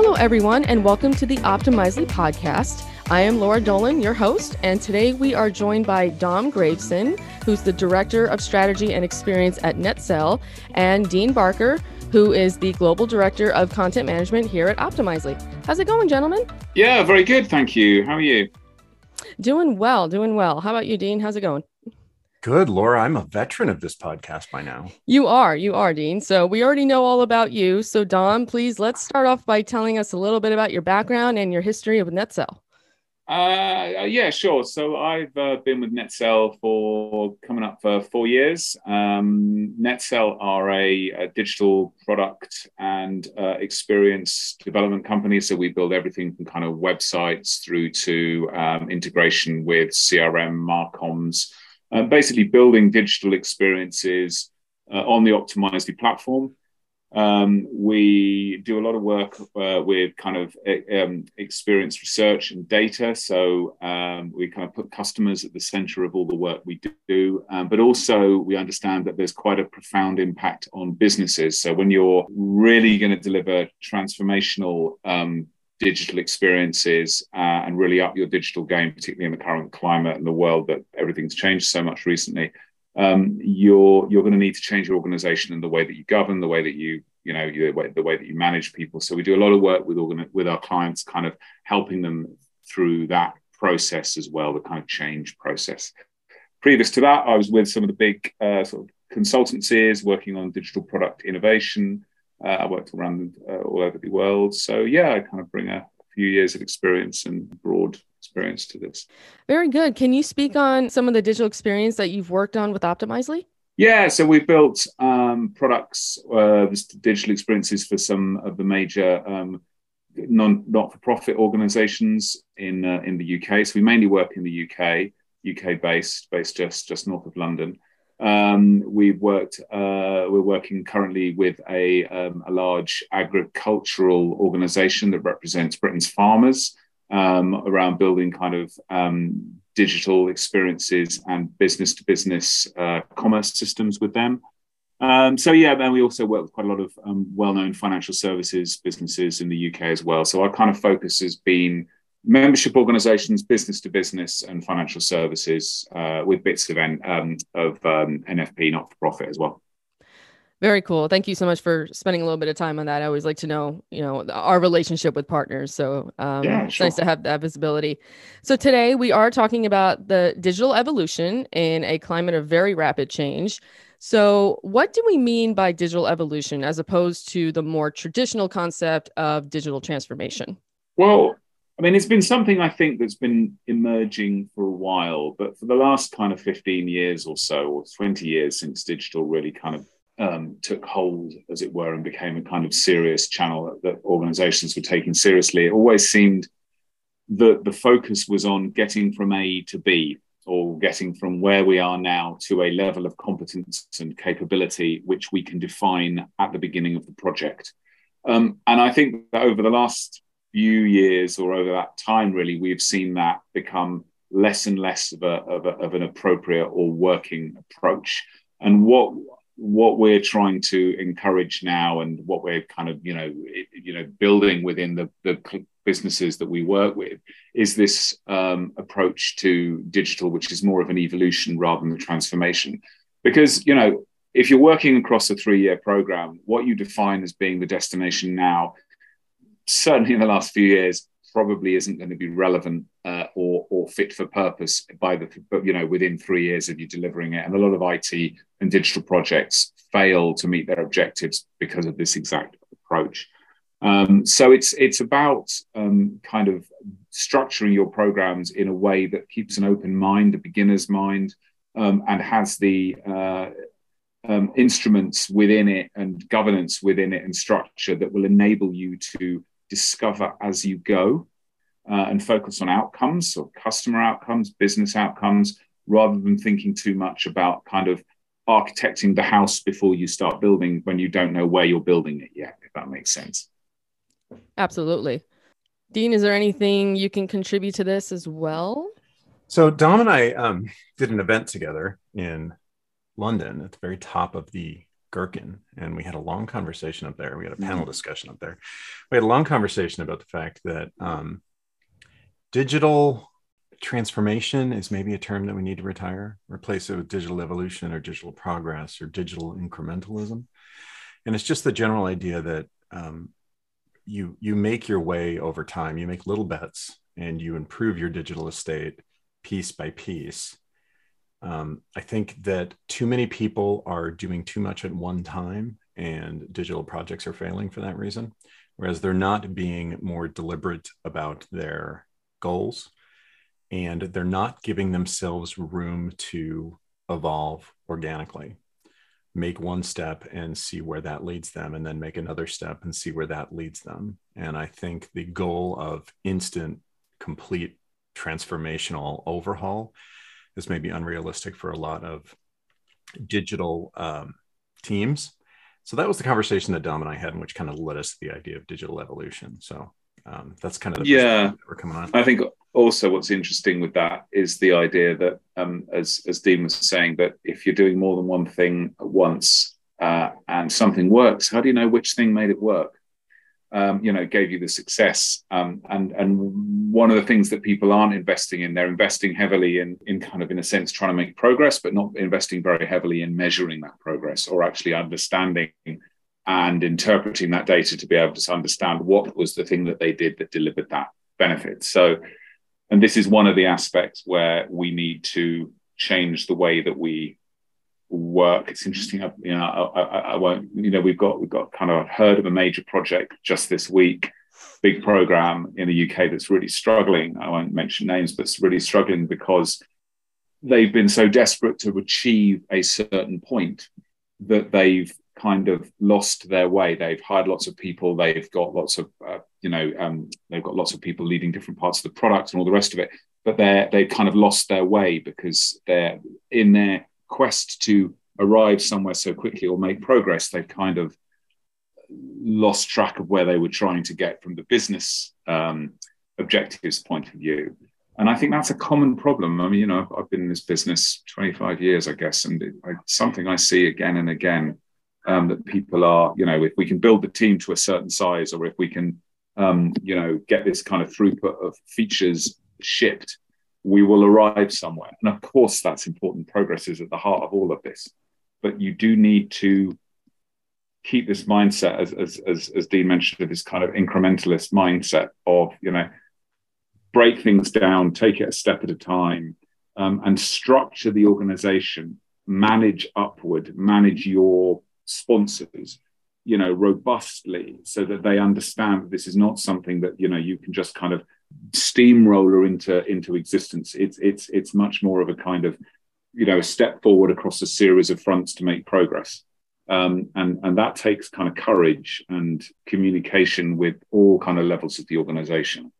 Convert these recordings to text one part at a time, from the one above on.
Hello, everyone, and welcome to the Optimizely podcast. I am Laura Dolan, your host, and today we are joined by Dom Graveson, who's the Director of Strategy and Experience at Netcel, and Dean Barker, who is the Global Director of Content Management here at Optimizely. How's it going, gentlemen? Yeah, very good. Thank you. How are you? Doing well, doing well. How about you, Dean? How's it going? Good, Laura. I'm a veteran of this podcast by now. You are, you are, Dean. So we already know all about you. So, Dom, please let's start off by telling us a little bit about your background and your history of Netcel. Uh, yeah, sure. So I've uh, been with Netcel for coming up for four years. Um, NetSell are a, a, digital product and uh, experience development company. So we build everything from kind of websites through to um, integration with CRM, Marcoms, uh, basically building digital experiences uh, on the Optimizely platform. Um, we do a lot of work uh, with kind of um, experience research and data. So um, we kind of put customers at the center of all the work we do. Um, but also, we understand that there's quite a profound impact on businesses. So when you're really going to deliver transformational um, digital experiences uh, and really up your digital game, particularly in the current climate and the world that everything's changed so much recently. Um, you're you're going to need to change your organization and the way that you govern, the way that you you know the way, the way that you manage people. So we do a lot of work with organ- with our clients, kind of helping them through that process as well, the kind of change process. Previous to that, I was with some of the big uh, sort of consultancies working on digital product innovation, uh, I worked around uh, all over the world. So, yeah, I kind of bring a few years of experience and broad experience to this. Very good. Can you speak on some of the digital experience that you've worked on with Optimizely? Yeah, so we built um, products, uh, digital experiences for some of the major um, non not for profit organisations in uh, in the UK. So we mainly work in the UK, UK based, based just just north of London. Um, we've worked. Uh, we're working currently with a, um, a large agricultural organisation that represents Britain's farmers um, around building kind of um, digital experiences and business to business uh, commerce systems with them. Um, so yeah, and we also work with quite a lot of um, well-known financial services businesses in the UK as well. So our kind of focus has been membership organizations, business to business, and financial services uh, with bits of, N, um, of um, NFP, not for profit as well. Very cool. Thank you so much for spending a little bit of time on that. I always like to know, you know, our relationship with partners. So um, yeah, it's nice to have that visibility. So today we are talking about the digital evolution in a climate of very rapid change. So, what do we mean by digital evolution as opposed to the more traditional concept of digital transformation? Well, I mean, it's been something I think that's been emerging for a while, but for the last kind of 15 years or so, or 20 years since digital really kind of um, took hold, as it were, and became a kind of serious channel that organizations were taking seriously, it always seemed that the focus was on getting from A to B, or getting from where we are now to a level of competence and capability which we can define at the beginning of the project. Um, and I think that over the last few years or over that time, really, we've seen that become less and less of, a, of, a, of an appropriate or working approach. And what what we're trying to encourage now, and what we're kind of you know you know building within the, the businesses that we work with, is this um, approach to digital, which is more of an evolution rather than a transformation. Because you know if you're working across a three year program, what you define as being the destination now certainly in the last few years probably isn't going to be relevant uh, or or fit for purpose by the you know within three years of you delivering it. And a lot of IT and digital projects fail to meet their objectives because of this exact approach. Um, so it's it's about um, kind of structuring your programs in a way that keeps an open mind a beginner's mind um, and has the uh, um, instruments within it and governance within it and structure that will enable you to discover as you go uh, and focus on outcomes or customer outcomes, business outcomes, rather than thinking too much about kind of architecting the house before you start building when you don't know where you're building it yet, if that makes sense. Absolutely. Dean, is there anything you can contribute to this as well? So, Dom and I um, did an event together in London at the very top of the Gherkin, and we had a long conversation up there. We had a panel mm-hmm. discussion up there. We had a long conversation about the fact that um, digital transformation is maybe a term that we need to retire, replace it with digital evolution or digital progress or digital incrementalism. And it's just the general idea that um, you you make your way over time. You make little bets and you improve your digital estate piece by piece. Um, I think that too many people are doing too much at one time, and digital projects are failing for that reason. Whereas they're not being more deliberate about their goals and they're not giving themselves room to evolve organically make one step and see where that leads them and then make another step and see where that leads them and i think the goal of instant complete transformational overhaul is maybe unrealistic for a lot of digital um, teams. So that was the conversation that dom and i had which kind of led us to the idea of digital evolution. So um, that's kind of yeah. we're coming on. I think also what's interesting with that is the idea that um, as as dean was saying that if you're doing more than one thing at once uh, and something works how do you know which thing made it work um, you know gave you the success um, and and one of the things that people aren't investing in they're investing heavily in in kind of in a sense trying to make progress but not investing very heavily in measuring that progress or actually understanding and interpreting that data to be able to understand what was the thing that they did that delivered that benefit. So, and this is one of the aspects where we need to change the way that we work. It's interesting. I, you know, I, I, I won't. You know, we've got we've got kind of heard of a major project just this week, big program in the UK that's really struggling. I won't mention names, but it's really struggling because they've been so desperate to achieve a certain point that they've kind of lost their way. They've hired lots of people. They've got lots of, uh, you know, um, they've got lots of people leading different parts of the product and all the rest of it. But they're they've kind of lost their way because they're in their quest to arrive somewhere so quickly or make progress. They've kind of lost track of where they were trying to get from the business um, objectives point of view. And I think that's a common problem. I mean, you know, I've, been in this business 25 years, I guess, and it, I, something I see again and again um, that people are, you know, if we can build the team to a certain size, or if we can, um, you know, get this kind of throughput of features shipped, we will arrive somewhere. And of course, that's important. Progress is at the heart of all of this, but you do need to keep this mindset, as as as, as Dean mentioned, this kind of incrementalist mindset of, you know, break things down, take it a step at a time, um, and structure the organization manage upward, manage your sponsors you know robustly so that they understand that this is not something that you know you can just kind of steamroller into into existence it's it's it's much more of a kind of you know a step forward across a series of fronts to make progress um, and and that takes kind of courage and communication with all kind of levels of the organization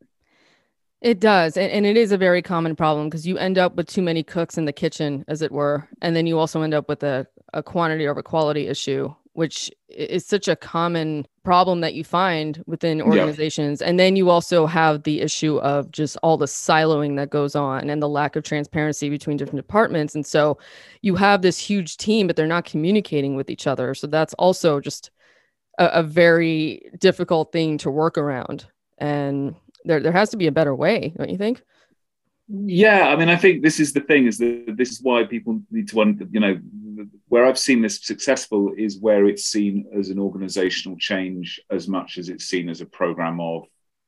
it does. And, and it is a very common problem because you end up with too many cooks in the kitchen, as it were. And then you also end up with a, a quantity over quality issue, which is such a common problem that you find within organizations. Yeah. And then you also have the issue of just all the siloing that goes on and the lack of transparency between different departments. And so you have this huge team, but they're not communicating with each other. So that's also just a, a very difficult thing to work around. And there there has to be a better way, don't you think? Yeah, I mean, I think this is the thing is that this is why people need to, you know, where I've seen this successful is where it's seen as an organizational change as much as it's seen as a program of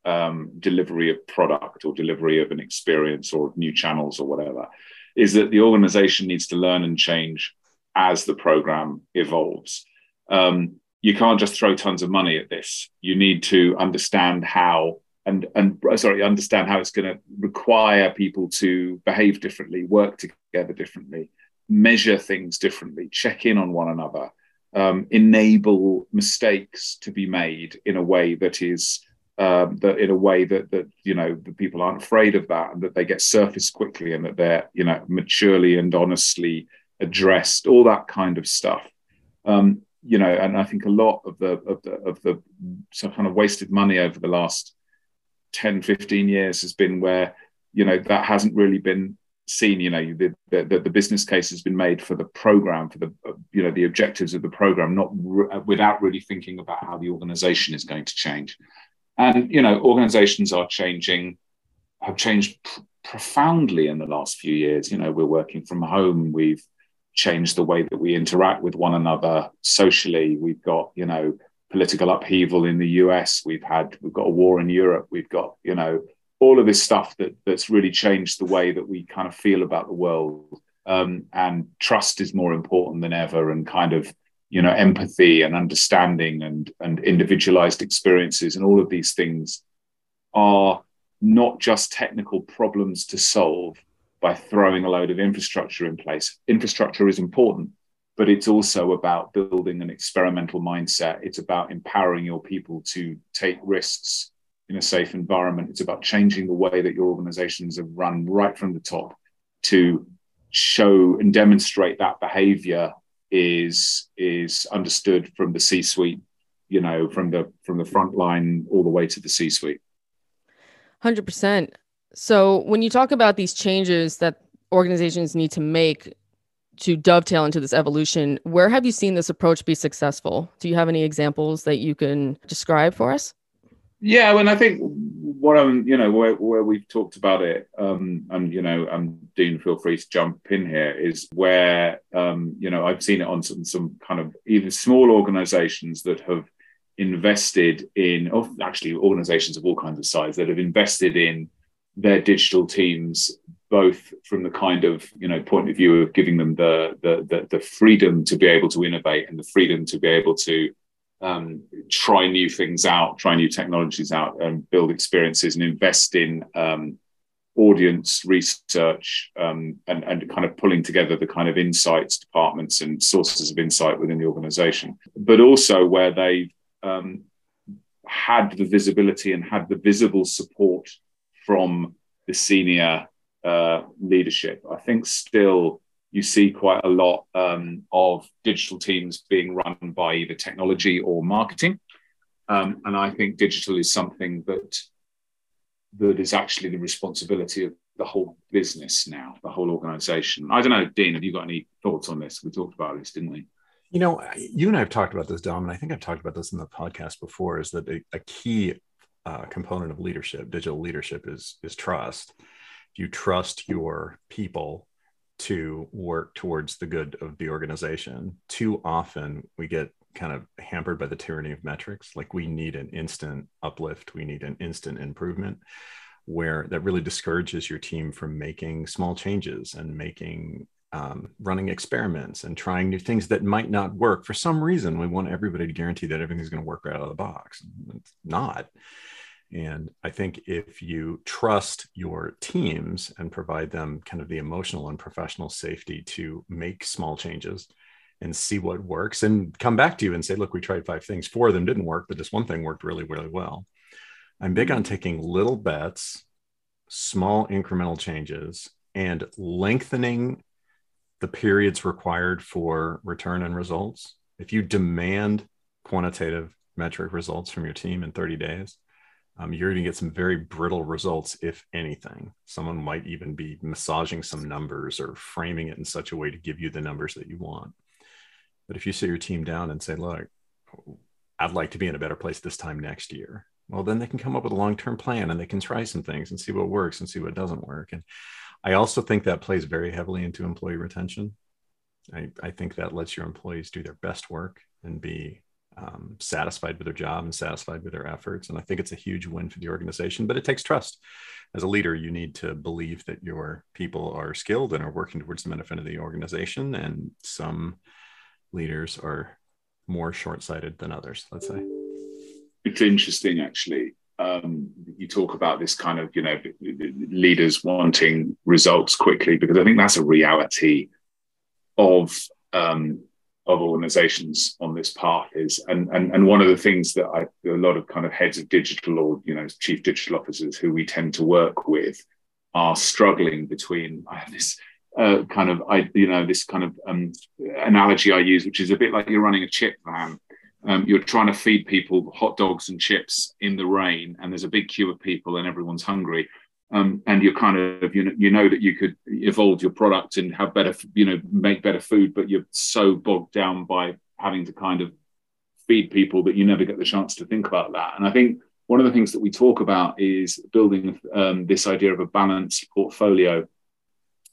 um, delivery of product or delivery of an experience or new channels or whatever. Is that the organization needs to learn and change as the program evolves. Um, you can't just throw tons of money at this. You need to understand how and and sorry understand how it's going to require people to behave differently work together differently measure things differently check in on one another um, enable mistakes to be made in a way that is um, that in a way that that you know the people aren't afraid of that and that they get surfaced quickly and that they're you know maturely and honestly addressed all that kind of stuff. Um, you know and i think a lot of the of the of the some kind of wasted money over the last 10, 15 years has been where, you know, that hasn't really been seen, you know, the, the, the business case has been made for the program, for the, you know, the objectives of the program, not re- uh, without really thinking about how the organization is going to change. And, you know, organizations are changing, have changed pr- profoundly in the last few years. You know, we're working from home. We've changed the way that we interact with one another socially. We've got, you know, political upheaval in the US. We've had, we've got a war in Europe. We've got, you know, all of this stuff that that's really changed the way that we kind of feel about the world. Um, and trust is more important than ever, and kind of you know empathy and understanding and and individualized experiences and all of these things are not just technical problems to solve by throwing a load of infrastructure in place. Infrastructure is important, but it's also about building an experimental mindset. It's about empowering your people to take risks in a safe environment. It's about changing the way that your organizations are run right from the top to show and demonstrate that behavior is is understood from the C-suite, you know, from the from the front line all the way to the C-suite. 100%. So when you talk about these changes that organizations need to make to dovetail into this evolution, where have you seen this approach be successful? Do you have any examples that you can describe for us? Yeah, and I think what I'm, you know, where, where we've talked about it, um, and you know, um, Dean, feel free to jump in here, is where, um, you know, I've seen it on some, some kind of even small organisations that have invested in, or actually organisations of all kinds of size that have invested in their digital teams, both from the kind of, you know, point of view of giving them the the the, the freedom to be able to innovate and the freedom to be able to um, try new things out, try new technologies out, and build experiences and invest in um, audience research um, and, and kind of pulling together the kind of insights departments and sources of insight within the organization, but also where they've um, had the visibility and had the visible support from the senior uh, leadership. I think still you see quite a lot um, of digital teams being run by either technology or marketing. Um, and I think digital is something that that is actually the responsibility of the whole business now, the whole organization. I don't know, Dean, have you got any thoughts on this? We talked about this, didn't we? You know, you and I have talked about this, Dom, and I think I've talked about this in the podcast before. Is that a, a key uh, component of leadership, digital leadership, is is trust. If you trust your people to work towards the good of the organization. Too often we get kind of hampered by the tyranny of metrics. Like we need an instant uplift, we need an instant improvement, where that really discourages your team from making small changes and making um, running experiments and trying new things that might not work. For some reason, we want everybody to guarantee that everything's going to work right out of the box. It's not. And I think if you trust your teams and provide them kind of the emotional and professional safety to make small changes and see what works and come back to you and say, look, we tried five things, four of them didn't work, but this one thing worked really, really well. I'm big on mm-hmm. taking little bets, small incremental changes, and lengthening the periods required for return and results. If you demand quantitative metric results from your team in 30 days, um, you're going to get some very brittle results, if anything. Someone might even be massaging some numbers or framing it in such a way to give you the numbers that you want. But if you sit your team down and say, look, I'd like to be in a better place this time next year, well, then they can come up with a long term plan and they can try some things and see what works and see what doesn't work. And I also think that plays very heavily into employee retention. I, I think that lets your employees do their best work and be um, satisfied with their job and satisfied with their efforts. And I think it's a huge win for the organization, but it takes trust. As a leader, you need to believe that your people are skilled and are working towards the benefit of the organization. And some leaders are more short sighted than others, let's say. It's interesting, actually. Um, you talk about this kind of, you know, leaders wanting results quickly, because I think that's a reality of um, of organizations on this path is and, and and one of the things that I a lot of kind of heads of digital or you know chief digital officers who we tend to work with are struggling between I have this uh, kind of I you know this kind of um, analogy I use which is a bit like you're running a chip van. Um, you're trying to feed people hot dogs and chips in the rain and there's a big queue of people and everyone's hungry um, and you're kind of you know you know that you could evolve your product and have better you know make better food, but you're so bogged down by having to kind of feed people that you never get the chance to think about that. And I think one of the things that we talk about is building um, this idea of a balanced portfolio.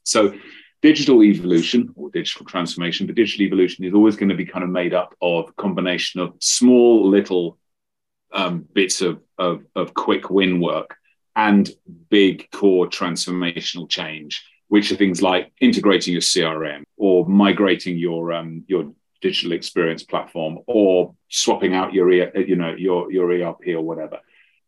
So digital evolution or digital transformation, but digital evolution is always going to be kind of made up of combination of small little um, bits of, of, of quick win work and big core transformational change, which are things like integrating your CRM or migrating your um, your digital experience platform or swapping out your you know your your ERP or whatever.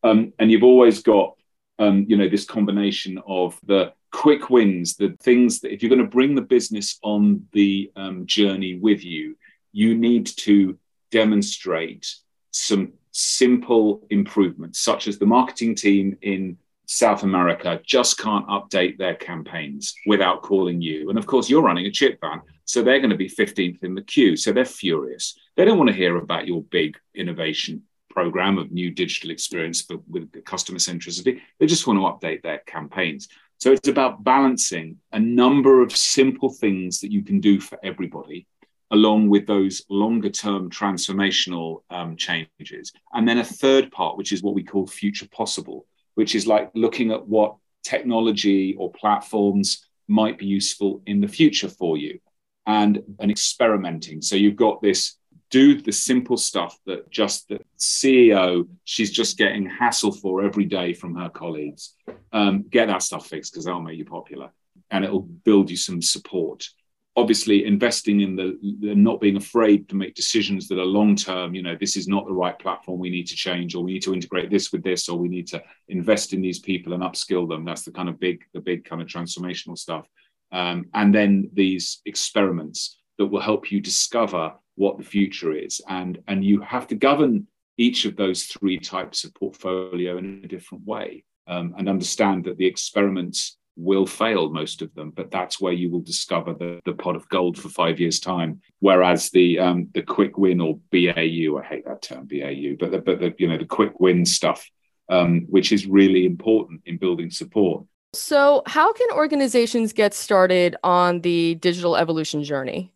Um, and you've always got um, you know this combination of the quick wins, the things that if you're going to bring the business on the um, journey with you, you need to demonstrate some simple improvements, such as the marketing team in South America just can't update their campaigns without calling you. And of course, you're running a chip van, so they're going to be 15th in the queue. So they're furious. They don't want to hear about your big innovation program of new digital experience for, with customer centricity. They just want to update their campaigns. So it's about balancing a number of simple things that you can do for everybody, along with those longer term transformational um, changes. And then a third part, which is what we call future possible, which is like looking at what technology or platforms might be useful in the future for you and, experimenting. So you've got this do the simple stuff that just the CEO she's just getting hassle for every day from her colleagues. Um, get that stuff fixed because that'll make you popular and it'll build you some support. Obviously, investing in the, the not being afraid to make decisions that are long term. You know, this is not the right platform. We need to change, or we need to integrate this with this, or we need to invest in these people and upskill them. That's the kind of big, the big kind of transformational stuff. Um, and then these experiments that will help you discover what the future is. And, and you have to govern each of those three types of portfolio in a different way um, and understand that the experiments will fail most of them but that's where you will discover the, the pot of gold for five years time. Whereas the um, the quick win or bau i hate that term bau but the, but the you know the quick win stuff um, which is really important in building support. So how can organizations get started on the digital evolution journey?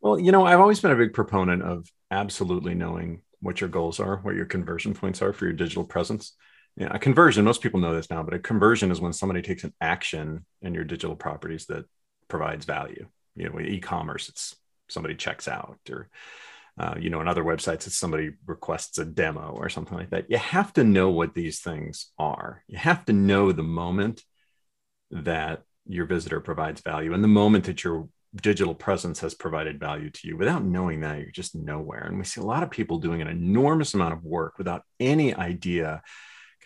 Well, you know, I've always been a big proponent of absolutely knowing what your goals are, what your conversion points are for your digital presence. Yeah, a conversion, most people know this now, but a conversion is when somebody takes an action in your digital properties that provides value. You know, with e-commerce, it's somebody checks out or uh, you know, in other websites, it's somebody requests a demo or something like that. You have to know what these things are. You have to know the moment that your visitor provides value and the moment that your digital presence has provided value to you. Without knowing that, you're just nowhere. And we see a lot of people doing an enormous amount of work without any idea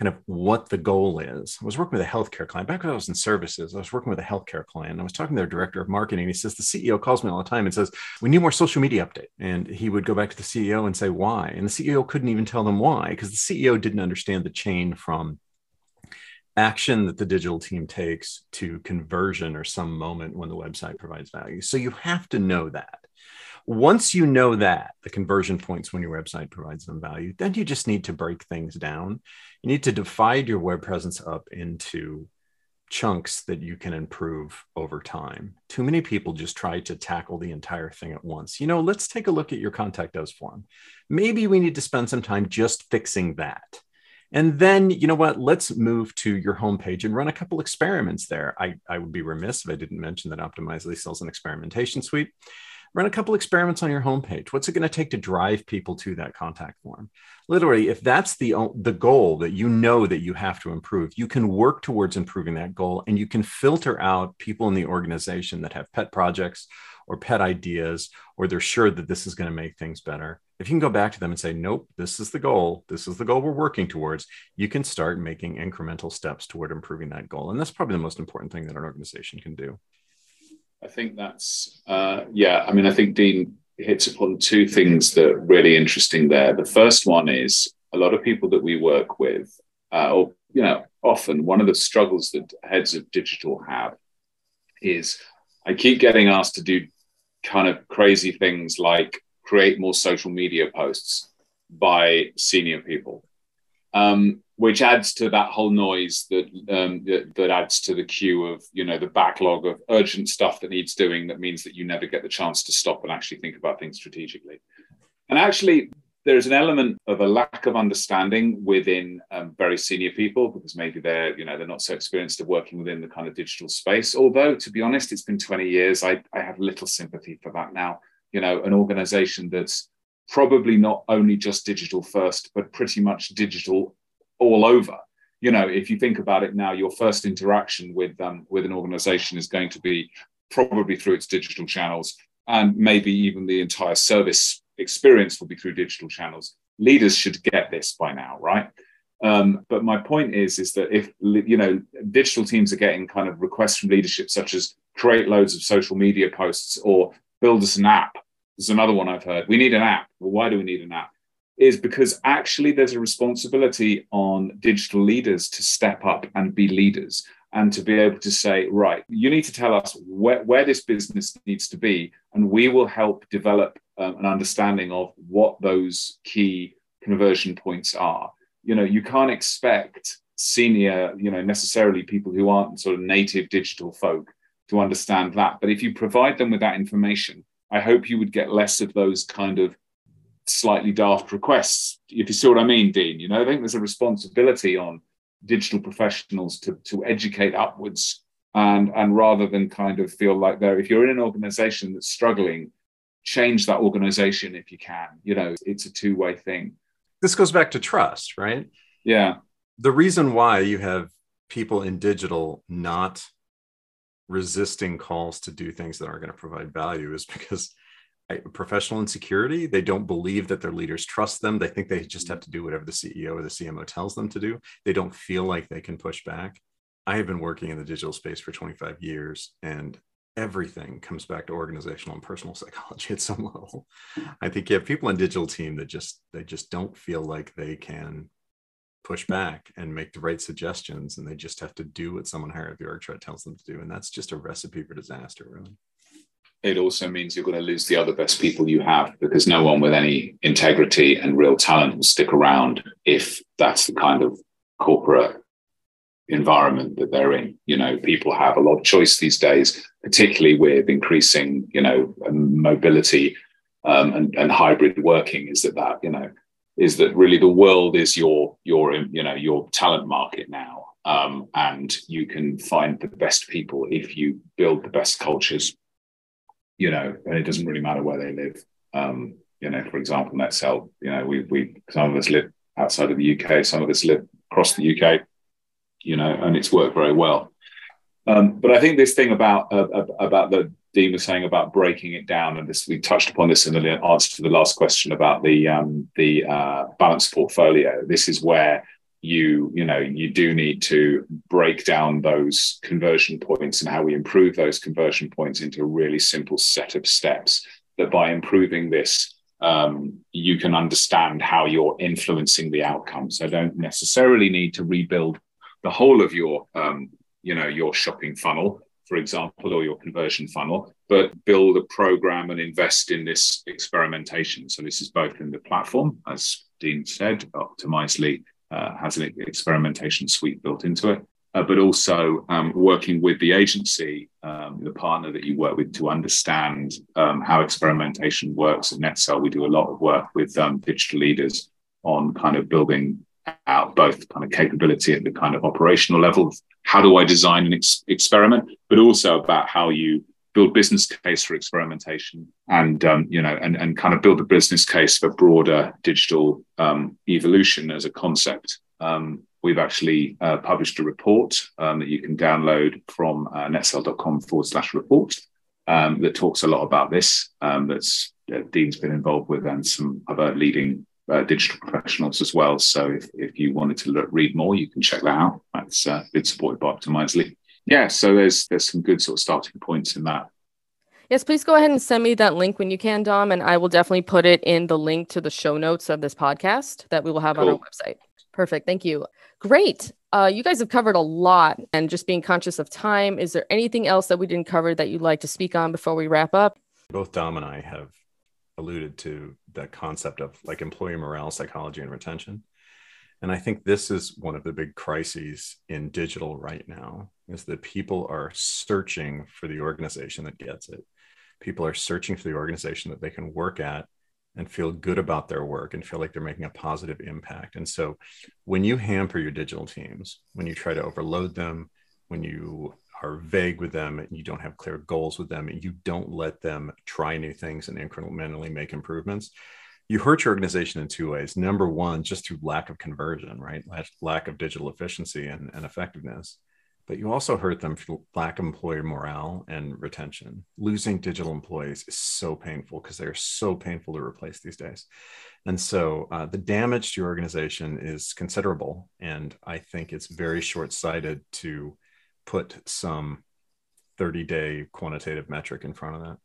kind of what the goal is. I was working with a healthcare client back when I was in services. I was working with a healthcare client. I was talking to their director of marketing. He says the CEO calls me all the time and says, "We need more social media update." And he would go back to the CEO and say, "Why?" And the CEO couldn't even tell them why because the CEO didn't understand the chain from action that the digital team takes to conversion or some moment when the website provides value. So you have to know that. Once you know that, the conversion points when your website provides them value, then you just need to break things down. You need to divide your web presence up into chunks that you can improve over time. Too many people just try to tackle the entire thing at once. You know, let's take a look at your contact us form. Maybe we need to spend some time just fixing that and then, you know what? Let's move to your homepage and run a couple experiments there. I, I would be remiss if I didn't mention that Optimizely sells an experimentation suite. Run a couple experiments on your homepage. What's it going to take to drive people to that contact form? Literally, if that's the, the goal that you know that you have to improve, you can work towards improving that goal and you can filter out people in the organization that have pet projects or pet ideas, or they're sure that this is going to make things better if you can go back to them and say, nope, this is the goal, this is the goal we're working towards, you can start making incremental steps toward improving that goal. And that's probably the most important thing that an organization can do. I think that's, uh, yeah, I mean, I think Dean hits upon two things that are really interesting there. The first one is a lot of people that we work with, uh, or, you know, often one of the struggles that heads of digital have is I keep getting asked to do kind of crazy things like create more social media posts by senior people. Um, which adds to that whole noise that, um, that, that adds to the queue of you know the backlog of urgent stuff that needs doing. That means that you never get the chance to stop and actually think about things strategically. And actually, there's an element of a lack of understanding within um, very senior people because maybe they're you know they're not so experienced of working within the kind of digital space although to be honest it's been 20 years i, I have little sympathy for that now you know an organization that's probably not only just digital first but pretty much digital all over you know if you think about it now your first interaction with um, with an organization is going to be probably through its digital channels and maybe even the entire service experience will be through digital channels. Leaders should get this by now, right? Um, but my point is, is that if you know digital teams are getting kind of requests from leadership, such as create loads of social media posts or build us an app. There's another one I've heard. We need an app. Well, why do we need an app? Is because actually there's a responsibility on digital leaders to step up and be leaders and to be able to say, right, you need to tell us where, where this business needs to be, and we will help develop um, an understanding of what those key conversion points are. You know, you can't expect senior, you know, necessarily people who aren't sort of native digital folk to understand that. But if you provide them with that information, I hope you would get less of those kind of slightly daft requests. If you see what I mean, Dean, you know, I think there's a responsibility on digital professionals to, to educate upwards and and rather than kind of feel like they're if you're in an organization that's struggling change that organization if you can you know? It's a two-way thing. This goes back to trust right? Yeah. The reason why you have people in digital not resisting calls to do things that aren't going to provide value is because professional insecurity they don't believe that their leaders trust them. They think they just mm-hmm. have to do whatever the ceo or the cmo tells them to do. They don't feel like they can push back. I have been working in the digital space for 25 years and everything comes back to organizational and personal psychology at some level. I think you have people in digital team that just they just don't feel like they can push back and make the right suggestions and they just have to do what someone higher at the org chart tells them to do and that's just a recipe for disaster really it also means you're going to lose the other best people you have because no one with any integrity and real talent will stick around if that's the kind of corporate environment that they're in. You know, people have a lot of choice these days, particularly with increasing, you know, mobility um, and, and hybrid working. Is that that you know is that really the world is your your you know your talent market now, um, and you can find the best people if you build the best cultures. You know, it doesn't really matter where they live. Um, you know, for example, Netcel, you know, we we some of us live outside of the UK, some of us live across the UK you know, and it's worked very well. Um, but I think this thing about uh, about the Dean was saying about breaking it down, and this we touched upon this in the answer to the last question about the um, the uh, balanced portfolio. This is where you you know you do need to break down those conversion points and how we improve those conversion points into a really simple set of steps. That by improving this, um, you can understand how you're influencing the outcome. So don't necessarily need to rebuild the whole of your um, you know your shopping funnel for example or your conversion funnel but build a program and invest in this experimentation so this is both in the platform as dean said optimizely uh, has an experimentation suite built into it uh, but also um, working with the agency, um, the partner that you work with, to understand um, how experimentation works. At Netcel, we do a lot of work with um, digital leaders on kind of building out both kind of capability at the kind of operational level how do i design an ex- experiment but also about how you build business case for experimentation and um, you know and, and kind of build a business case for broader digital um, evolution as a concept um, we've actually uh, published a report um, that you can download from uh, netcel.com forward slash report um, that talks a lot about this um, that's uh, dean's been involved with and some other leading uh, digital professionals as well. So if, if you wanted to look, read more, you can check that out. That's uh, been supported by Optimizely. Yeah, so there's there's some good sort of starting points in that. Yes, please go ahead and send me that link when you can, Dom, and I will definitely put it in the link to the show notes of this podcast that we will have cool. on our website. Perfect. Thank you. Great. Uh, you guys have covered a lot and just being conscious of time. Is there anything else that we didn't cover that you'd like to speak on before we wrap up? Both Dom and I have alluded to that concept of like employee morale, psychology, and retention. And I think this is one of the big crises in digital right now is that people are searching for the organization that gets it. People are searching for the organization that they can work at and feel good about their work and feel like they're making a positive impact. And so when you hamper your digital teams, when you try to overload them, when you are vague with them and you don't have clear goals with them and you don't let them try new things and incrementally make improvements, you hurt your organization in two ways. Number one, just through lack of conversion, right? Lack of digital efficiency and, and effectiveness. But you also hurt them for lack of employee morale and retention. Losing digital employees is so painful because they are so painful to replace these days. And so uh, the damage to your organization is considerable. And I think it's very short sighted to put some 30 day quantitative metric in front of that.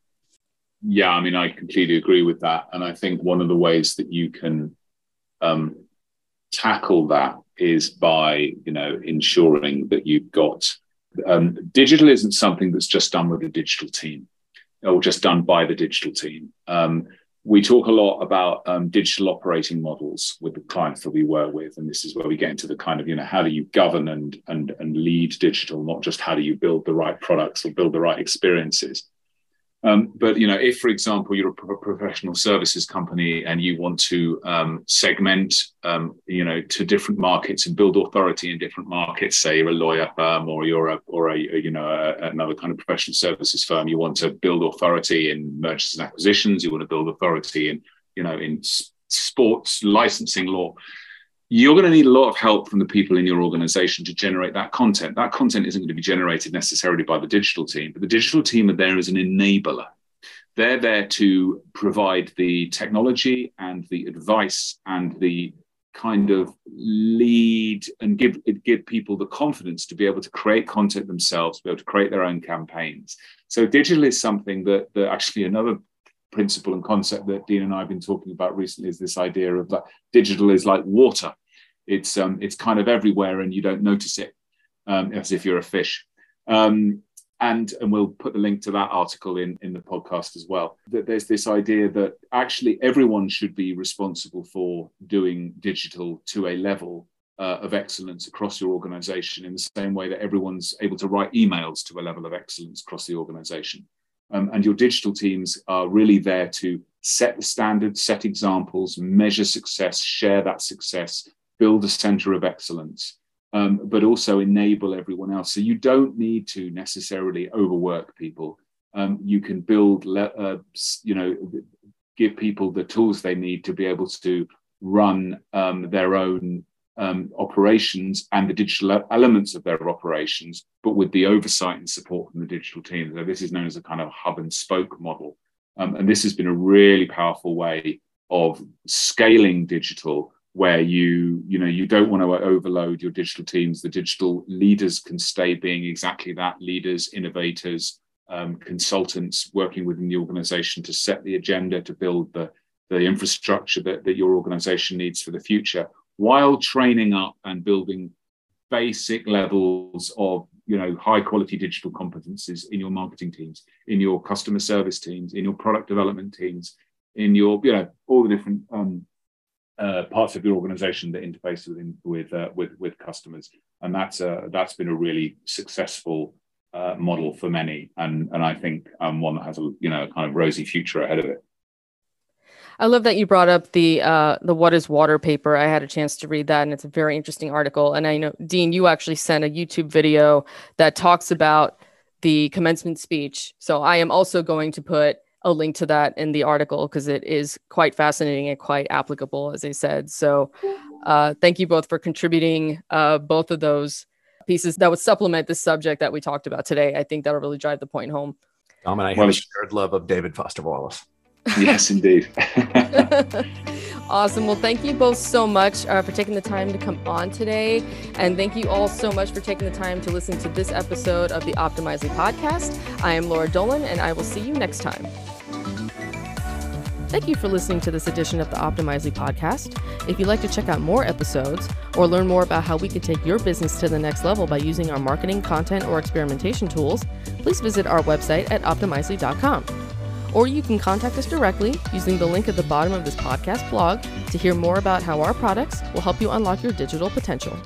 Yeah, I mean, I completely agree with that. And I think one of the ways that you can um, tackle that is by, you know, ensuring that you've got um, digital isn't something that's just done with a digital team or just done by the digital team. Um, we talk a lot about um, digital operating models with the clients that we work with, and this is where we get into the kind of you know how do you govern and and and lead digital, not just how do you build the right products or build the right experiences. Um, but you know, if for example you're a pro- professional services company and you want to um, segment, um, you know, to different markets and build authority in different markets, say you're a lawyer firm or you're a or a, a you know a, another kind of professional services firm, you want to build authority in mergers and acquisitions, you want to build authority in you know in sports licensing law you're going to need a lot of help from the people in your organization to generate that content. That content isn't going to be generated necessarily by the digital team, but the digital team are there as an enabler. They're there to provide the technology and the advice and the kind of lead and give give people the confidence to be able to create content themselves, be able to create their own campaigns. So digital is something that, that actually another principle and concept that Dean and I have been talking about recently is this idea of that digital is like water. It's um, it's kind of everywhere and you don't notice it um, as if you're a fish. Um, and and we'll put the link to that article in in the podcast as well. That there's this idea that actually everyone should be responsible for doing digital to a level uh, of excellence across your organization in the same way that everyone's able to write emails to a level of excellence across the organization. Um, and your digital teams are really there to set the standards, set examples, measure success, share that success, build a center of excellence, um, but also enable everyone else. So you don't need to necessarily overwork people. Um, you can build, uh, you know, give people the tools they need to be able to run um, their own um, operations and the digital elements of their operations, but with the oversight and support from the digital team. So this is known as a kind of hub and spoke model. Um, and this has been a really powerful way of scaling digital where you you know you don't want to overload your digital teams the digital leaders can stay being exactly that leaders innovators um, consultants working within the organization to set the agenda to build the the infrastructure that, that your organization needs for the future while training up and building basic levels of you know high quality digital competencies in your marketing teams in your customer service teams in your product development teams in your you know all the different um, uh, parts of your organization that interface with with uh, with with customers. And that's uh, that's been a really successful uh, model for many. And and I think um, one that has a you know kind of rosy future ahead of it I love that you brought up the uh, the what is water paper. I had a chance to read that, and it's a very interesting article. And I know Dean, you actually sent a YouTube video that talks about the commencement speech. So I am also going to put a link to that in the article because it is quite fascinating and quite applicable, as I said. So uh, thank you both for contributing uh, both of those pieces that would supplement the subject that we talked about today. I think that'll really drive the point home. Dom and I have a shared love of David Foster Wallace. Yes, indeed. awesome. Well, thank you both so much uh, for taking the time to come on today. And thank you all so much for taking the time to listen to this episode of the Optimizely podcast. I am Laura Dolan, and I will see you next time. Thank you for listening to this edition of the Optimizely podcast. If you'd like to check out more episodes or learn more about how we can take your business to the next level by using our marketing, content, or experimentation tools, please visit our website at optimizely.com or you can contact us directly using the link at the bottom of this podcast blog to hear more about how our products will help you unlock your digital potential.